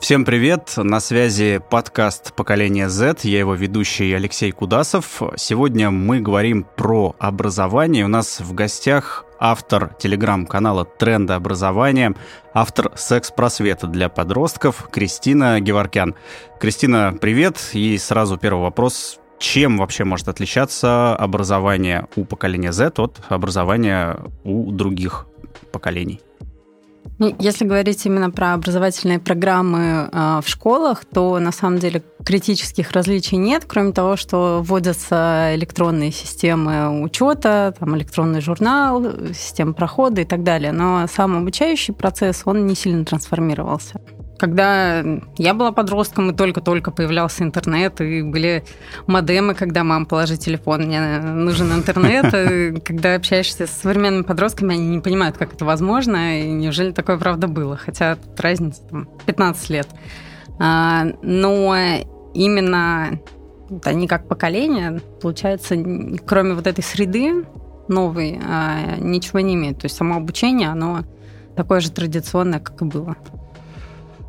Всем привет! На связи подкаст «Поколение Z». Я его ведущий Алексей Кудасов. Сегодня мы говорим про образование. У нас в гостях автор телеграм-канала «Тренды образования», автор «Секс-просвета для подростков» Кристина Геворкян. Кристина, привет! И сразу первый вопрос. Чем вообще может отличаться образование у поколения Z от образования у других поколений? Ну, если говорить именно про образовательные программы э, в школах, то на самом деле критических различий нет, кроме того, что вводятся электронные системы учета, там электронный журнал, система прохода и так далее. Но сам обучающий процесс, он не сильно трансформировался. Когда я была подростком, и только-только появлялся интернет, и были модемы, когда мама положи телефон, мне нужен интернет. когда общаешься с современными подростками, они не понимают, как это возможно, и неужели такое правда было, хотя разница там, 15 лет. А, но именно они как поколение, получается, кроме вот этой среды новой, а, ничего не имеют. То есть само обучение, оно такое же традиционное, как и было.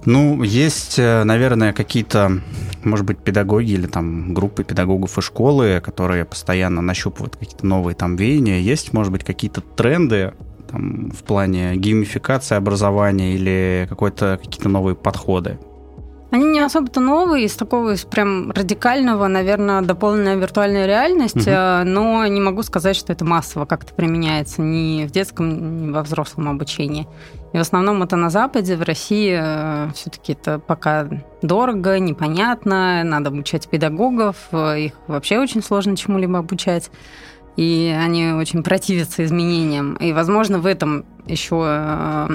Ну, есть, э, наверное, какие-то, может быть, педагоги или там группы педагогов и школы, которые постоянно нащупывают какие-то новые там веяния. Есть, может быть, какие-то тренды там, в плане геймификации образования или какие-то новые подходы? Они не особо-то новые, из такого из прям радикального, наверное, дополненная виртуальная реальность, угу. но не могу сказать, что это массово как-то применяется ни в детском, ни во взрослом обучении. И в основном это на Западе, в России э, все-таки это пока дорого, непонятно, надо обучать педагогов, э, их вообще очень сложно чему-либо обучать и они очень противятся изменениям. И, возможно, в этом еще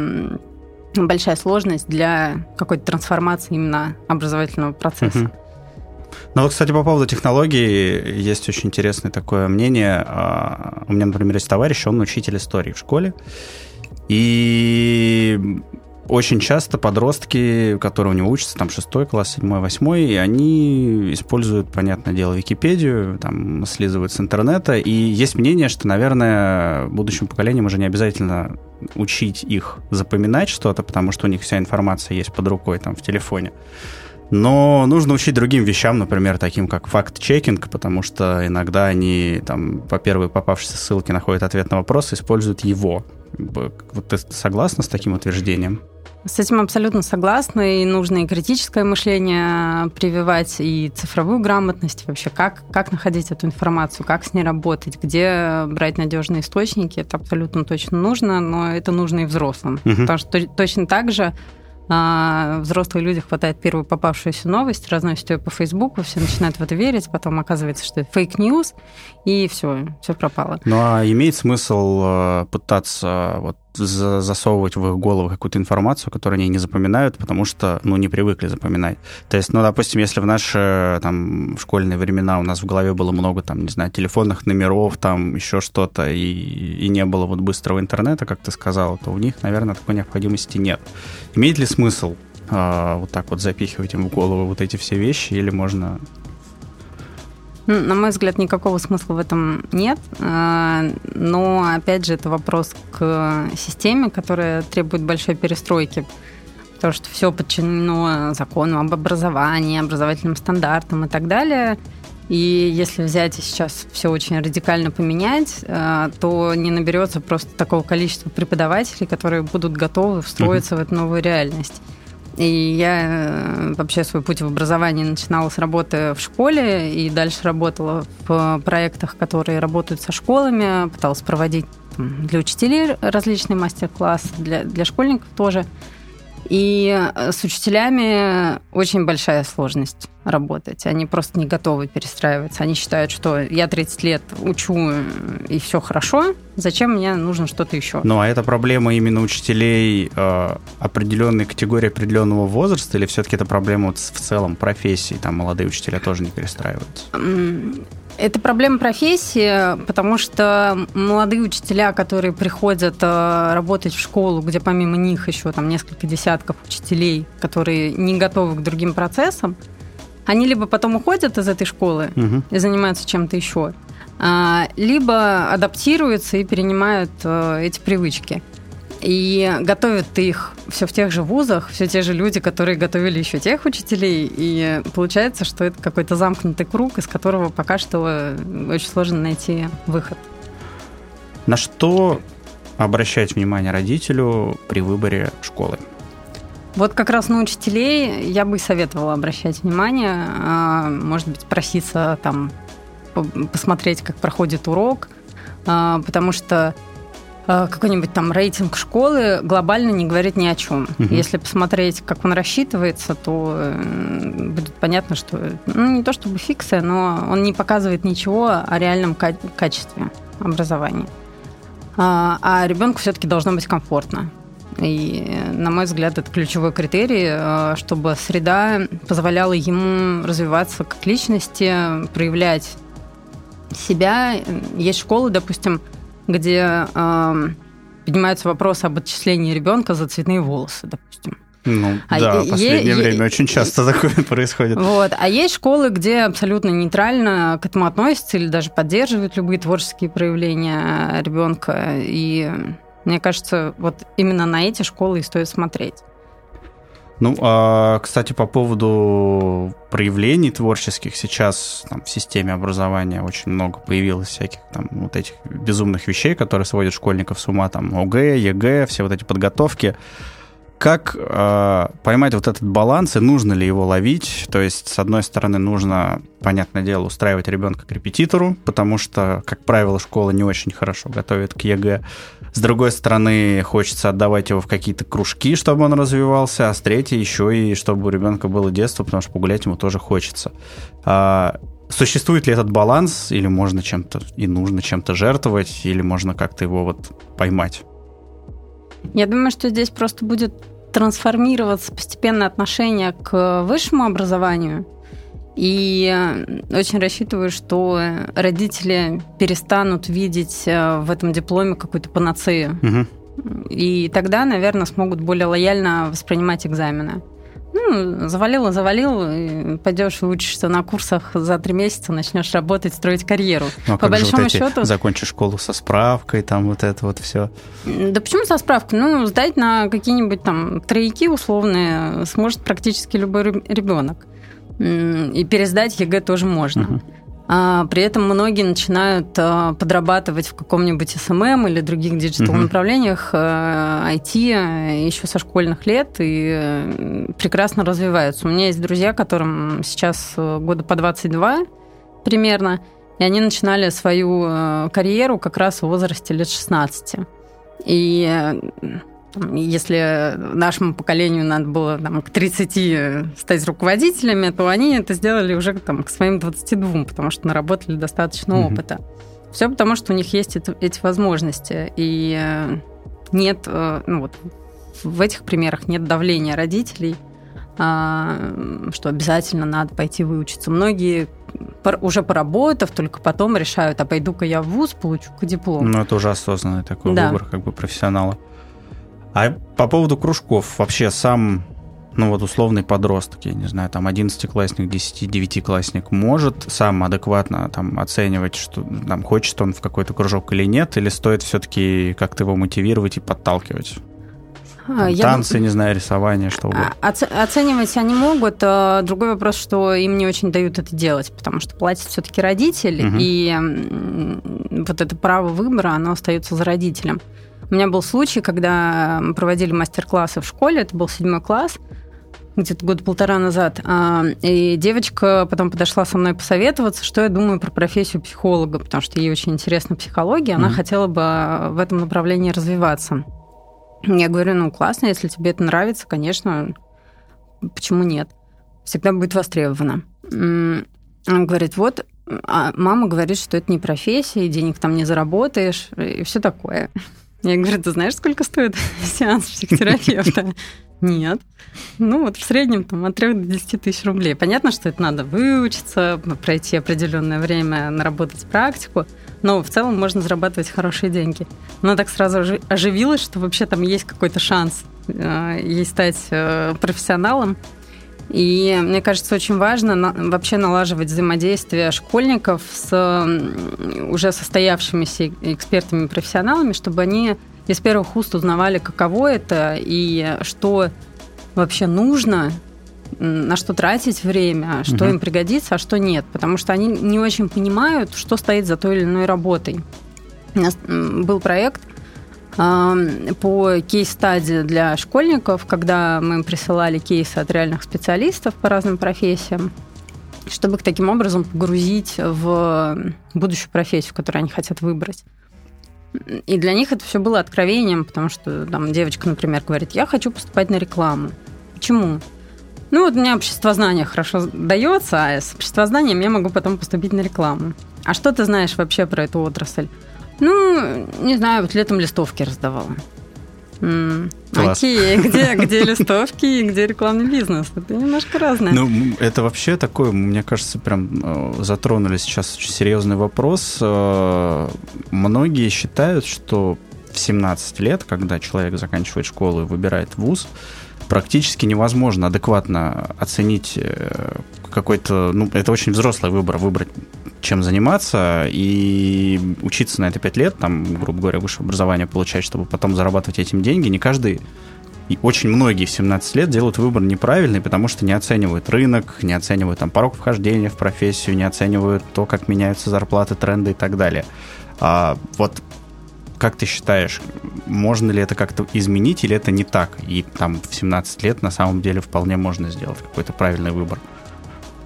большая сложность для какой-то трансформации именно образовательного процесса. Ну вот, кстати, по поводу технологий есть очень интересное такое мнение. А, у меня, например, есть товарищ, он учитель истории в школе. И очень часто подростки, которые у него учатся, там, шестой класс, седьмой, восьмой, они используют, понятное дело, Википедию, там, слизывают с интернета, и есть мнение, что, наверное, будущим поколениям уже не обязательно учить их запоминать что-то, потому что у них вся информация есть под рукой, там, в телефоне. Но нужно учить другим вещам, например, таким как факт-чекинг, потому что иногда они там по первой попавшейся ссылке находят ответ на вопрос и используют его. Вот ты согласна с таким утверждением? С этим абсолютно согласна, и нужно и критическое мышление прививать, и цифровую грамотность, вообще как, как находить эту информацию, как с ней работать, где брать надежные источники, это абсолютно точно нужно, но это нужно и взрослым, угу. потому что точно так же а взрослые люди хватает первую попавшуюся новость, разносят ее по Фейсбуку, все начинают в это верить, потом оказывается, что это fake news, и все, все пропало. Ну а имеет смысл э, пытаться вот засовывать в их голову какую-то информацию, которую они не запоминают, потому что, ну, не привыкли запоминать. То есть, ну, допустим, если в наши, там, в школьные времена у нас в голове было много, там, не знаю, телефонных номеров, там, еще что-то, и, и не было вот быстрого интернета, как ты сказал, то у них, наверное, такой необходимости нет. Имеет ли смысл э, вот так вот запихивать им в голову вот эти все вещи, или можно на мой взгляд, никакого смысла в этом нет. А, но, опять же, это вопрос к системе, которая требует большой перестройки. Потому что все подчинено закону об образовании, образовательным стандартам и так далее. И если взять и сейчас все очень радикально поменять, а, то не наберется просто такого количества преподавателей, которые будут готовы встроиться mm-hmm. в эту новую реальность. И я э, вообще свой путь в образовании начинала с работы в школе и дальше работала в проектах, которые работают со школами, пыталась проводить для учителей различные мастер-классы, для, для школьников тоже. И э, с учителями очень большая сложность работать. Они просто не готовы перестраиваться. Они считают, что я 30 лет учу и все хорошо, зачем мне нужно что-то еще? Ну, а это проблема именно учителей э, определенной категории определенного возраста, или все-таки это проблема вот в целом профессии? Там молодые учителя тоже не перестраиваются? Это проблема профессии, потому что молодые учителя, которые приходят э, работать в школу, где помимо них еще там несколько десятков учителей, которые не готовы к другим процессам, они либо потом уходят из этой школы угу. и занимаются чем-то еще, а, либо адаптируются и перенимают э, эти привычки. И готовят их все в тех же вузах, все те же люди, которые готовили еще тех учителей. И получается, что это какой-то замкнутый круг, из которого пока что очень сложно найти выход. На что обращать внимание родителю при выборе школы? Вот как раз на учителей я бы советовала обращать внимание, а, может быть, проситься там посмотреть, как проходит урок, а, потому что какой-нибудь там рейтинг школы глобально не говорит ни о чем. Угу. Если посмотреть, как он рассчитывается, то э, будет понятно, что ну, не то чтобы фикция, но он не показывает ничего о реальном качестве образования. А ребенку все-таки должно быть комфортно. И, на мой взгляд, это ключевой критерий, э, чтобы среда позволяла ему развиваться как личности, проявлять себя. Есть школы, допустим, где э, поднимаются вопросы об отчислении ребенка за цветные волосы, допустим. Ну, а да, в последнее е- время очень часто такое происходит. Вот. А есть школы, где абсолютно нейтрально к этому относятся или даже поддерживают любые творческие проявления ребенка. И мне кажется, вот именно на эти школы и стоит смотреть. Ну, а, кстати, по поводу проявлений творческих сейчас там, в системе образования очень много появилось всяких там вот этих безумных вещей, которые сводят школьников с ума, там ОГЭ, ЕГЭ, все вот эти подготовки. Как э, поймать вот этот баланс и нужно ли его ловить? То есть, с одной стороны, нужно, понятное дело, устраивать ребенка к репетитору, потому что, как правило, школа не очень хорошо готовит к ЕГЭ. С другой стороны, хочется отдавать его в какие-то кружки, чтобы он развивался, а с третьей еще и чтобы у ребенка было детство, потому что погулять ему тоже хочется. А, существует ли этот баланс, или можно чем-то и нужно чем-то жертвовать, или можно как-то его вот поймать? Я думаю, что здесь просто будет трансформироваться постепенно отношение к высшему образованию. И очень рассчитываю, что родители перестанут видеть э, в этом дипломе какую-то панацею. Угу. И тогда, наверное, смогут более лояльно воспринимать экзамены. Ну, завалил, завалил, пойдешь учишься на курсах за три месяца, начнешь работать, строить карьеру. Ну, а По большому вот счету. Закончишь школу со справкой, там вот это вот все. Да почему со справкой? Ну, сдать на какие-нибудь там тройки условные сможет практически любой ребенок. И пересдать ЕГЭ тоже можно. Угу. А, при этом многие начинают а, подрабатывать в каком-нибудь SMM или других digital направлениях IT а, еще со школьных лет и прекрасно развиваются. У меня есть друзья, которым сейчас э, года по 22 примерно, и они начинали свою э, карьеру как раз в возрасте лет 16. И если нашему поколению надо было там, к 30 стать руководителями, то они это сделали уже там, к своим 22, потому что наработали достаточно mm-hmm. опыта. Все потому, что у них есть это, эти возможности. И э, нет, э, ну вот в этих примерах нет давления родителей, а, что обязательно надо пойти выучиться. Многие уже поработав, только потом решают, а пойду-ка я в ВУЗ, получу-ка диплом. Ну, это уже осознанный такой да. выбор как бы профессионала. А по поводу кружков, вообще сам, ну вот условный подросток, я не знаю, там 11-классник, 10-9-классник может сам адекватно там оценивать, что там хочет он в какой-то кружок или нет, или стоит все-таки как-то его мотивировать и подталкивать? А, я Танцы, не знаю, рисование, что угодно. Оце- оценивать они могут. А другой вопрос, что им не очень дают это делать, потому что платит все-таки родитель, угу. и вот это право выбора, оно остается за родителем. У меня был случай, когда мы проводили мастер-классы в школе, это был седьмой класс, где-то года полтора назад. А, и девочка потом подошла со мной посоветоваться, что я думаю про профессию психолога, потому что ей очень интересна психология, она mm-hmm. хотела бы в этом направлении развиваться. Я говорю, ну классно, если тебе это нравится, конечно, почему нет? Всегда будет востребовано. Он говорит, вот, а мама говорит, что это не профессия, и денег там не заработаешь, и все такое. Я говорю, ты знаешь, сколько стоит сеанс психотерапевта? Нет. Ну, вот в среднем там, от 3 до 10 тысяч рублей. Понятно, что это надо выучиться, пройти определенное время, наработать практику, но в целом можно зарабатывать хорошие деньги. Но так сразу оживилось, что вообще там есть какой-то шанс э, ей стать э, профессионалом. И мне кажется, очень важно на, вообще налаживать взаимодействие школьников с уже состоявшимися экспертами-профессионалами, чтобы они из первых уст узнавали, каково это и что вообще нужно, на что тратить время, что угу. им пригодится, а что нет. Потому что они не очень понимают, что стоит за той или иной работой. У нас был проект по кейс-стадии для школьников, когда мы им присылали кейсы от реальных специалистов по разным профессиям, чтобы их таким образом погрузить в будущую профессию, которую они хотят выбрать. И для них это все было откровением, потому что там девочка, например, говорит, я хочу поступать на рекламу. Почему? Ну, вот у меня обществознание хорошо дается, а с обществознанием я могу потом поступить на рекламу. А что ты знаешь вообще про эту отрасль? Ну, не знаю, вот летом листовки раздавала. Окей, где, где листовки и где рекламный бизнес? Это немножко разное. Ну, это вообще такой, мне кажется, прям э, затронули сейчас очень серьезный вопрос. Э, многие считают, что в 17 лет, когда человек заканчивает школу и выбирает вуз, практически невозможно адекватно оценить э, какой-то... Ну, это очень взрослый выбор, выбрать чем заниматься и учиться на это 5 лет, там, грубо говоря, высшее образование получать, чтобы потом зарабатывать этим деньги, не каждый и очень многие в 17 лет делают выбор неправильный, потому что не оценивают рынок, не оценивают там порог вхождения в профессию, не оценивают то, как меняются зарплаты, тренды и так далее. А вот как ты считаешь, можно ли это как-то изменить или это не так? И там в 17 лет на самом деле вполне можно сделать какой-то правильный выбор.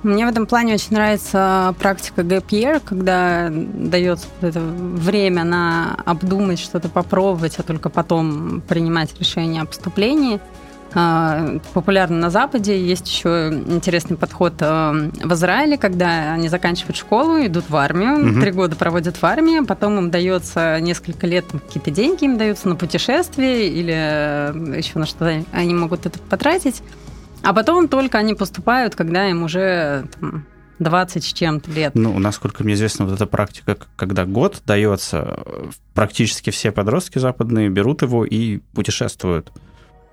Мне в этом плане очень нравится практика gap year, когда дается это время на обдумать, что-то попробовать, а только потом принимать решение о поступлении. А, популярно на Западе. Есть еще интересный подход э, в Израиле, когда они заканчивают школу, идут в армию, угу. три года проводят в армии, потом им дается несколько лет, какие-то деньги им даются на путешествие или еще на что они могут это потратить. А потом только они поступают, когда им уже там, 20 с чем-то лет. Ну, насколько мне известно, вот эта практика, когда год дается, практически все подростки западные берут его и путешествуют.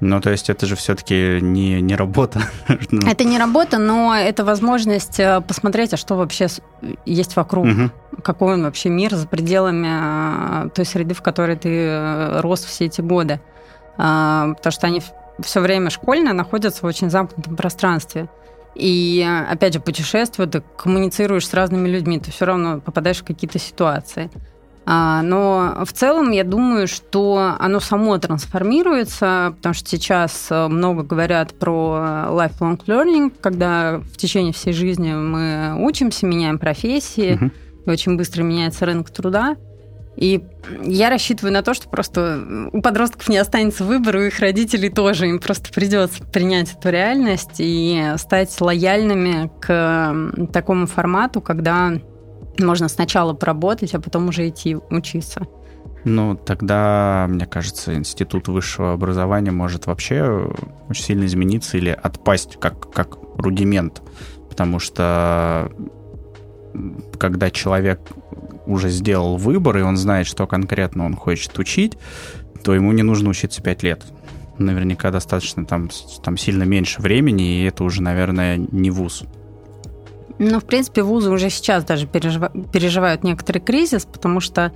Ну, то есть это же все-таки не, не работа. Ну. Это не работа, но это возможность э, посмотреть, а что вообще есть вокруг. Угу. Какой он вообще мир за пределами э, той среды, в которой ты э, рос все эти годы. А, потому что они все время школьные находятся в очень замкнутом пространстве. И, опять же, путешествуют, ты коммуницируешь с разными людьми, ты все равно попадаешь в какие-то ситуации. А, но в целом я думаю, что оно само трансформируется, потому что сейчас много говорят про lifelong learning, когда в течение всей жизни мы учимся, меняем профессии, угу. и очень быстро меняется рынок труда. И я рассчитываю на то, что просто у подростков не останется выбора, у их родителей тоже. Им просто придется принять эту реальность и стать лояльными к такому формату, когда можно сначала поработать, а потом уже идти учиться. Ну, тогда, мне кажется, институт высшего образования может вообще очень сильно измениться или отпасть как, как рудимент. Потому что когда человек уже сделал выбор, и он знает, что конкретно он хочет учить, то ему не нужно учиться 5 лет. Наверняка достаточно там, там сильно меньше времени, и это уже, наверное, не вуз. Ну, в принципе, вузы уже сейчас даже переживают некоторый кризис, потому что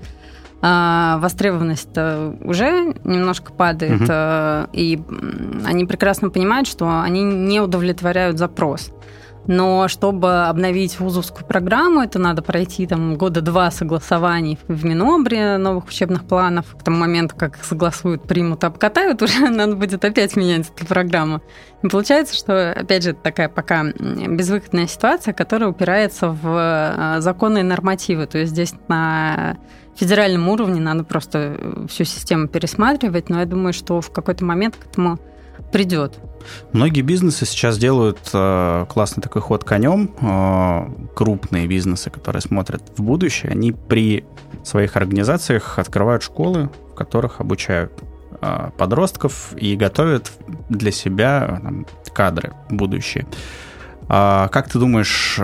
э, востребованность уже немножко падает, угу. и они прекрасно понимают, что они не удовлетворяют запрос. Но чтобы обновить вузовскую программу, это надо пройти там года два согласований в Минобре новых учебных планов. К тому моменту, как их согласуют, примут, обкатают, уже надо будет опять менять эту программу. И получается, что, опять же, такая пока безвыходная ситуация, которая упирается в э, законные нормативы. То есть здесь на федеральном уровне надо просто всю систему пересматривать, но я думаю, что в какой-то момент к этому придет. Многие бизнесы сейчас делают э, классный такой ход конем. Э, крупные бизнесы, которые смотрят в будущее, они при своих организациях открывают школы, в которых обучают э, подростков и готовят для себя там, кадры будущее. А как ты думаешь,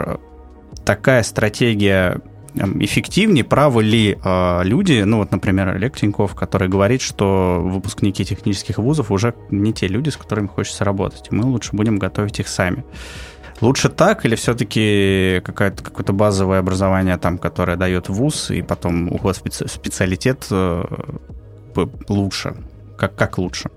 такая стратегия эффективнее, правы ли э, люди, ну вот, например, Олег Тиньков, который говорит, что выпускники технических вузов уже не те люди, с которыми хочется работать, и мы лучше будем готовить их сами. Лучше так или все-таки какое-то, какое-то базовое образование там, которое дает вуз, и потом уход в специалитет э, лучше? Как, как лучше?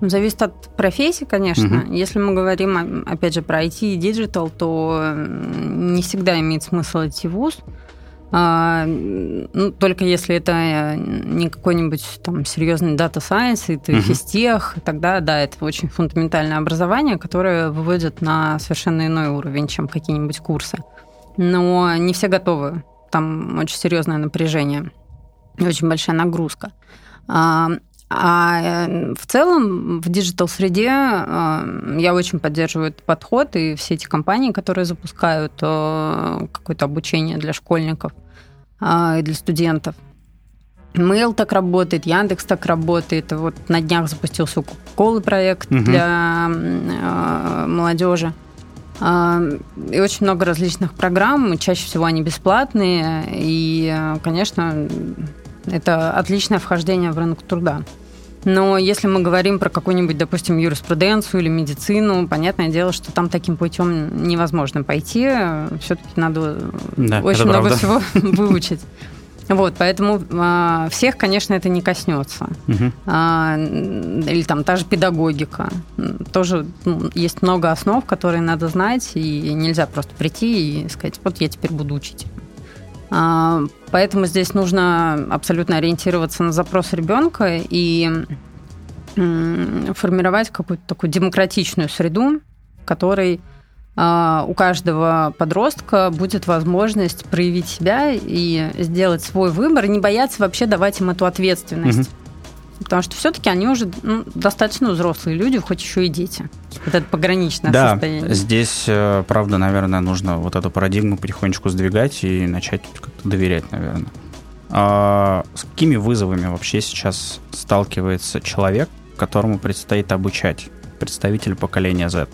Зависит от профессии, конечно. Угу. Если мы говорим, опять же, про IT и digital, то не всегда имеет смысл идти в ВУЗ. А, ну, только если это не какой-нибудь там серьезный data science, это uh-huh. физтех, тогда да, это очень фундаментальное образование, которое выводит на совершенно иной уровень, чем какие-нибудь курсы. Но не все готовы. Там очень серьезное напряжение, очень большая нагрузка. А, э, в целом в digital -среде э, я очень поддерживаю этот подход, и все эти компании, которые запускают э, какое-то обучение для школьников и для студентов. Mail так работает, Яндекс так работает. Вот на днях запустился Coca-Cola проект угу. для молодежи. И очень много различных программ, чаще всего они бесплатные, и, конечно, это отличное вхождение в рынок труда. Но если мы говорим про какую-нибудь, допустим, юриспруденцию или медицину, понятное дело, что там таким путем невозможно пойти. Все-таки надо да, очень много правда. всего выучить. Вот, поэтому а, всех, конечно, это не коснется. Угу. А, или там та же педагогика. Тоже ну, есть много основ, которые надо знать, и нельзя просто прийти и сказать, вот я теперь буду учить. А, поэтому здесь нужно абсолютно ориентироваться на запрос ребенка и формировать какую-то такую демократичную среду, в которой а, у каждого подростка будет возможность проявить себя и сделать свой выбор, не бояться вообще давать им эту ответственность. Угу. Потому что все-таки они уже ну, достаточно взрослые люди, хоть еще и дети. Вот это пограничное да, состояние. Здесь, э, правда, наверное, нужно вот эту парадигму потихонечку сдвигать и начать как-то доверять, наверное. А с какими вызовами вообще сейчас сталкивается человек, которому предстоит обучать представитель поколения Z?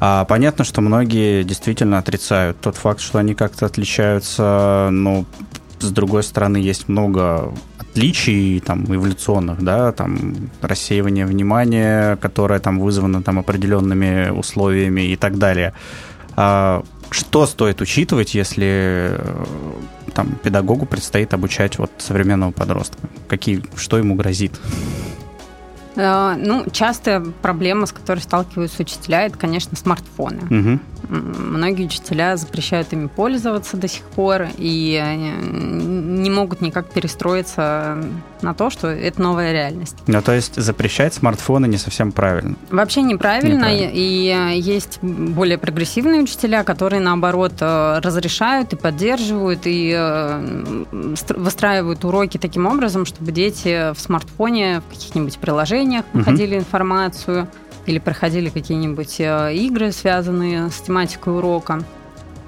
А понятно, что многие действительно отрицают тот факт, что они как-то отличаются, но с другой стороны есть много отличий там эволюционных, да, там рассеивание внимания, которое там вызвано там определенными условиями и так далее. А что стоит учитывать, если э, там педагогу предстоит обучать вот современного подростка? Какие, что ему грозит? Э, ну, частая проблема, с которой сталкиваются учителя, это, конечно, смартфоны. Угу. Многие учителя запрещают ими пользоваться до сих пор и э, не могут никак перестроиться на то, что это новая реальность. Ну, то есть запрещать смартфоны не совсем правильно? Вообще неправильно. неправильно. И э, есть более прогрессивные учителя, которые, наоборот, разрешают и поддерживают, и выстраивают уроки таким образом, чтобы дети в смартфоне в каких-нибудь приложениях находили угу. информацию или проходили какие-нибудь э, игры, связанные с тематикой урока.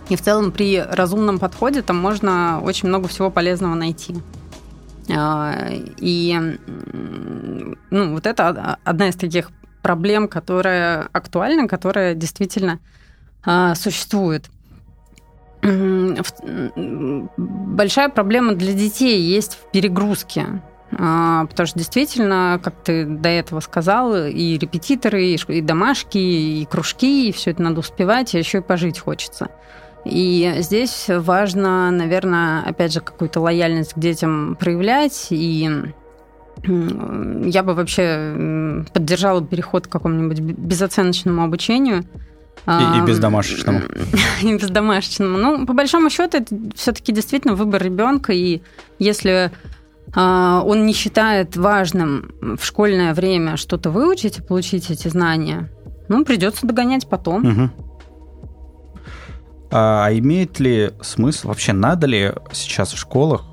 И в целом при разумном подходе там можно очень много всего полезного найти. А, и ну, вот это одна из таких проблем, которая актуальна, которая действительно а, существует. Большая проблема для детей есть в перегрузке. А, потому что действительно, как ты до этого сказал, и репетиторы, и домашки, и кружки, и все это надо успевать, а еще и пожить хочется. И здесь важно, наверное, опять же, какую-то лояльность к детям проявлять. И я бы вообще поддержала переход к какому-нибудь безоценочному обучению. И, и бездомашечному. И бездомашечному. Ну, по большому счету, это все-таки действительно выбор ребенка. И если а, он не считает важным в школьное время что-то выучить и получить эти знания, ну, придется догонять потом. Угу. А имеет ли смысл, вообще надо ли сейчас в школах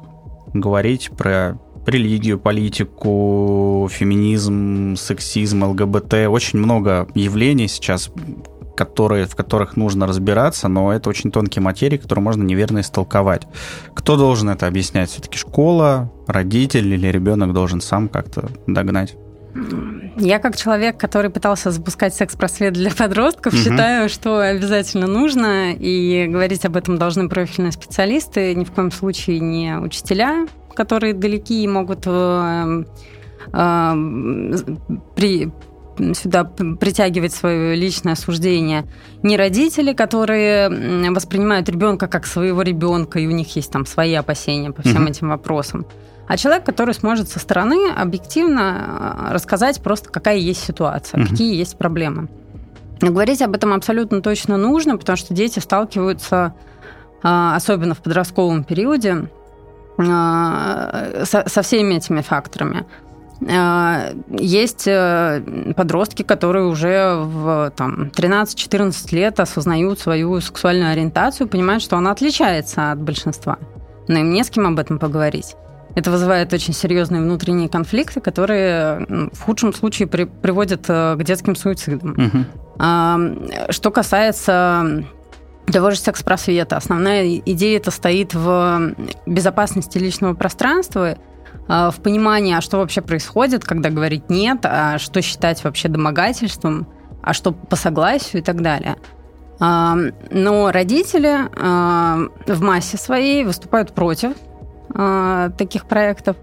говорить про религию, политику, феминизм, сексизм, ЛГБТ? Очень много явлений сейчас которые, в которых нужно разбираться, но это очень тонкие материи, которые можно неверно истолковать. Кто должен это объяснять? Все-таки школа, родитель или ребенок должен сам как-то догнать? Я как человек, который пытался запускать секс-просвет для подростков, угу. считаю, что обязательно нужно, и говорить об этом должны профильные специалисты, ни в коем случае не учителя, которые далеки и могут э, э, при, сюда притягивать свое личное суждение не родители, которые воспринимают ребенка как своего ребенка, и у них есть там свои опасения по всем mm-hmm. этим вопросам, а человек, который сможет со стороны объективно э, рассказать просто, какая есть ситуация, угу. какие есть проблемы. Но говорить об этом абсолютно точно нужно, потому что дети сталкиваются, э, особенно в подростковом периоде, э, со всеми этими факторами. Есть подростки, которые уже в там, 13-14 лет осознают свою сексуальную ориентацию, понимают, что она отличается от большинства. Но им не с кем об этом поговорить. Это вызывает очень серьезные внутренние конфликты, которые в худшем случае при, приводят э, к детским суицидам. Угу. А, что касается того же секс-просвета, основная идея это стоит в безопасности личного пространства, а, в понимании, а что вообще происходит, когда говорить нет, а что считать вообще домогательством, а что по согласию и так далее. Но родители в массе своей выступают против э, таких проектов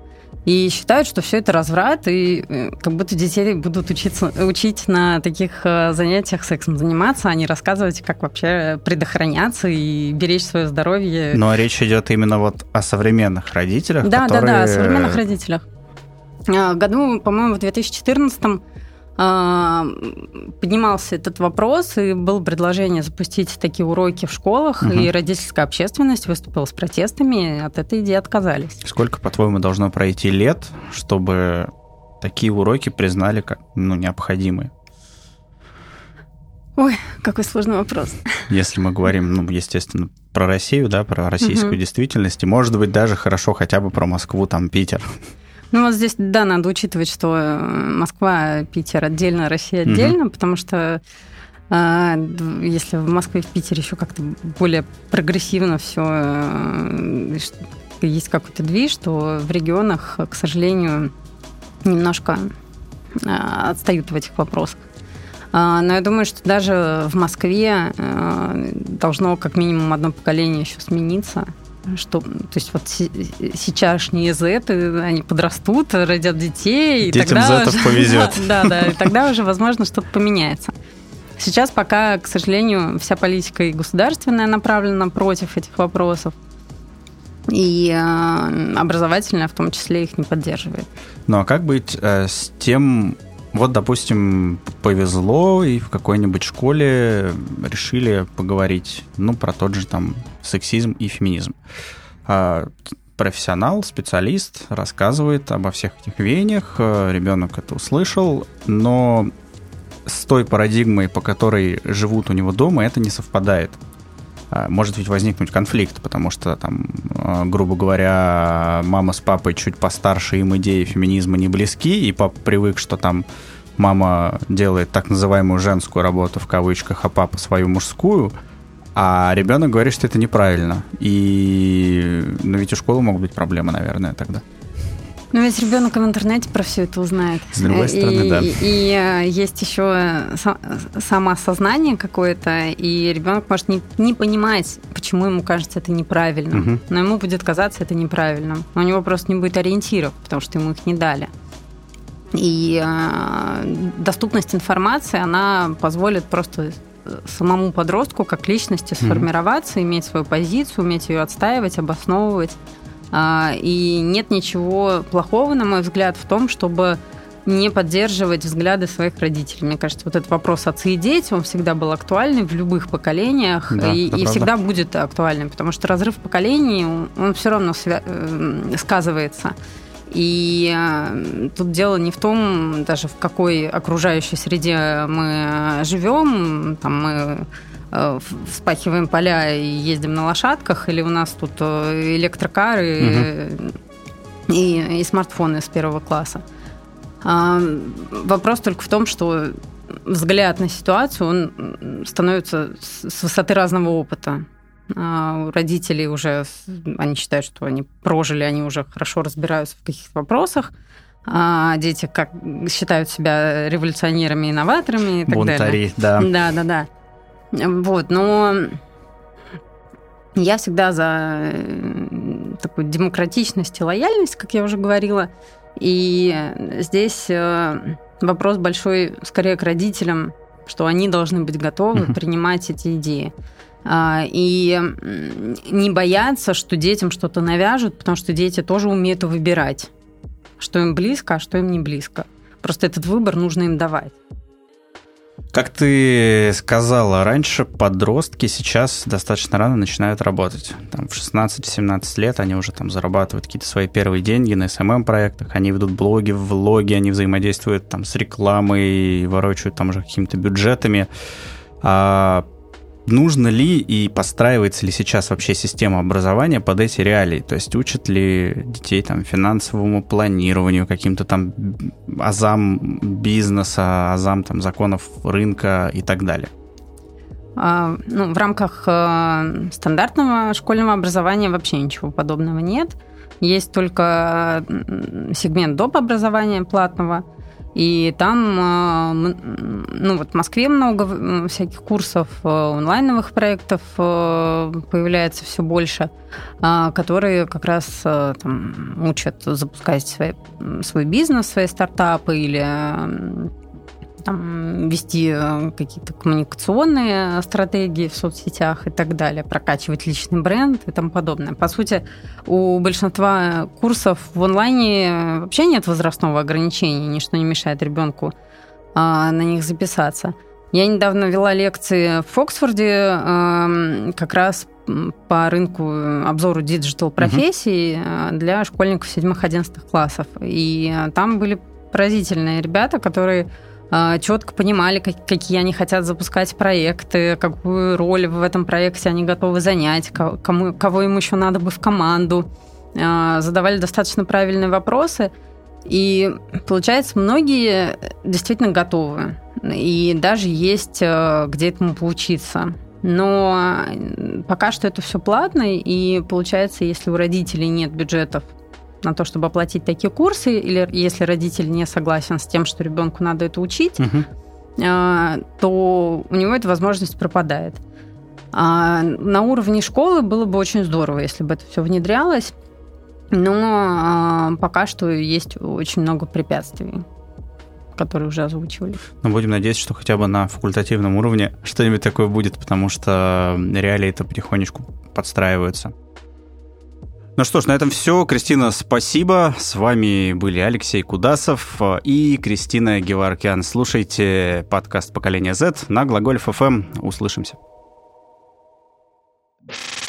и считают, что все это разврат, и э, как будто детей будут учиться, учить на таких э, занятиях сексом заниматься, а не рассказывать, как вообще предохраняться и беречь свое здоровье. Но речь идет именно вот о современных родителях, Да, которые... да, да, о современных родителях. А, году, по-моему, в 2014 а, поднимался этот вопрос, и было предложение запустить такие уроки в школах, угу. и родительская общественность выступила с протестами, и от этой идеи отказались. Сколько, по-твоему, должно пройти лет, чтобы такие уроки признали как ну, необходимые? Ой, какой сложный вопрос. Если мы говорим, ну, естественно, про Россию, да, про российскую угу. действительность, и, может быть, даже хорошо хотя бы про Москву, там, Питер. Ну вот здесь, да, надо учитывать, что э, Москва, Питер отдельно, Россия отдельно, угу. потому что а, если в Москве и в Питере еще как-то более прогрессивно все э, есть какой-то движ, что в регионах, к сожалению, немножко отстают в этих вопросах. А, но я думаю, что даже в Москве э, должно как минимум одно поколение еще смениться что, то есть вот сейчасшние зеты, они подрастут, родят детей. И Детям тогда зетов уже, повезет. Да, да, и тогда уже, возможно, что-то поменяется. Сейчас пока, к сожалению, вся политика и государственная направлена против этих вопросов. И э, образовательная в том числе их не поддерживает. Ну а как быть э, с тем, вот, допустим, повезло, и в какой-нибудь школе решили поговорить, ну, про тот же там сексизм и феминизм. А профессионал, специалист рассказывает обо всех этих веяниях, э, ребенок это услышал, но с той парадигмой, по которой живут у него дома, это не совпадает. А, может ведь возникнуть конфликт, потому что там, а, грубо говоря, мама с папой чуть постарше, им идеи феминизма не близки, и папа привык, что там мама делает так называемую женскую работу в кавычках, а папа свою мужскую, а ребенок говорит, что это неправильно. И ну ведь у школы могут быть проблемы, наверное, тогда. Но ведь ребенок в интернете про все это узнает. С другой стороны, и, да. И, и э, есть еще самоосознание какое-то, и ребенок может не, не понимать, почему ему кажется это неправильным. Угу. Но ему будет казаться это неправильным. У него просто не будет ориентиров, потому что ему их не дали. И э, доступность информации, она позволит просто самому подростку как личности сформироваться, mm иметь свою позицию, уметь ее отстаивать, обосновывать. А, и нет ничего плохого, на мой взгляд, в том, чтобы не поддерживать взгляды своих родителей. Мне кажется, вот этот вопрос отцы и дети, он всегда был актуальный в любых поколениях да, и, и всегда будет актуальным, потому что разрыв поколений, он все равно свя- э, сказывается. И э, тут дело не в том, даже в какой окружающей среде мы живем, там мы вспахиваем поля и ездим на лошадках, или у нас тут э, электрокары угу. и, и смартфоны с первого класса. А, вопрос только в том, что взгляд на ситуацию, он становится с высоты разного опыта. А у родителей уже, они считают, что они прожили, они уже хорошо разбираются в каких-то вопросах. А дети как считают себя революционерами, инноваторами и так Бунтари, далее. да. Да, да, да. Вот, но я всегда за э, такую демократичность и лояльность, как я уже говорила. И здесь э, вопрос большой скорее к родителям, что они должны быть готовы принимать эти идеи. А, и не бояться, что детям что-то навяжут, потому что дети тоже умеют выбирать, что им близко, а что им не близко. Просто этот выбор нужно им давать. Как ты сказала раньше, подростки сейчас достаточно рано начинают работать. Там в 16-17 лет они уже там зарабатывают какие-то свои первые деньги на SMM-проектах, они ведут блоги, влоги, они взаимодействуют там с рекламой, ворочают там уже какими-то бюджетами. А нужно ли и подстраивается ли сейчас вообще система образования под эти реалии? То есть учат ли детей там финансовому планированию, каким-то там азам бизнеса, азам там законов рынка и так далее? А, ну, в рамках э, стандартного школьного образования вообще ничего подобного нет. Есть только сегмент доп. образования платного – и там, а, ну вот в Москве много всяких курсов, э, онлайновых проектов э, появляется все больше, а, которые как раз э, там, учат запускать свой, свой бизнес, свои стартапы или там, вести э, какие-то коммуникационные стратегии в соцсетях и так далее, прокачивать личный бренд и тому подобное. По сути, у большинства курсов в онлайне вообще нет возрастного ограничения, ничто не мешает ребенку а, на них записаться. Я недавно вела лекции в Оксфорде э, как раз по рынку обзору digital профессий угу. для школьников 7-11 классов. И там были поразительные ребята, которые четко понимали, какие они хотят запускать проекты, какую роль в этом проекте они готовы занять, кому, кого им еще надо бы в команду. А, задавали достаточно правильные вопросы. И получается, многие действительно готовы. И даже есть э, где этому поучиться. Но пока что это все платно, и получается, если у родителей нет бюджетов на то, чтобы оплатить такие курсы, или если родитель не согласен с тем, что ребенку надо это учить, угу. то у него эта возможность пропадает. А на уровне школы было бы очень здорово, если бы это все внедрялось, но а, пока что есть очень много препятствий которые уже озвучивали. Ну, будем надеяться, что хотя бы на факультативном уровне что-нибудь такое будет, потому что реалии это потихонечку подстраиваются. Ну что ж, на этом все. Кристина, спасибо. С вами были Алексей Кудасов э, и Кристина Геваркян. Слушайте подкаст «Поколение Z» на Глаголь FM. Услышимся. you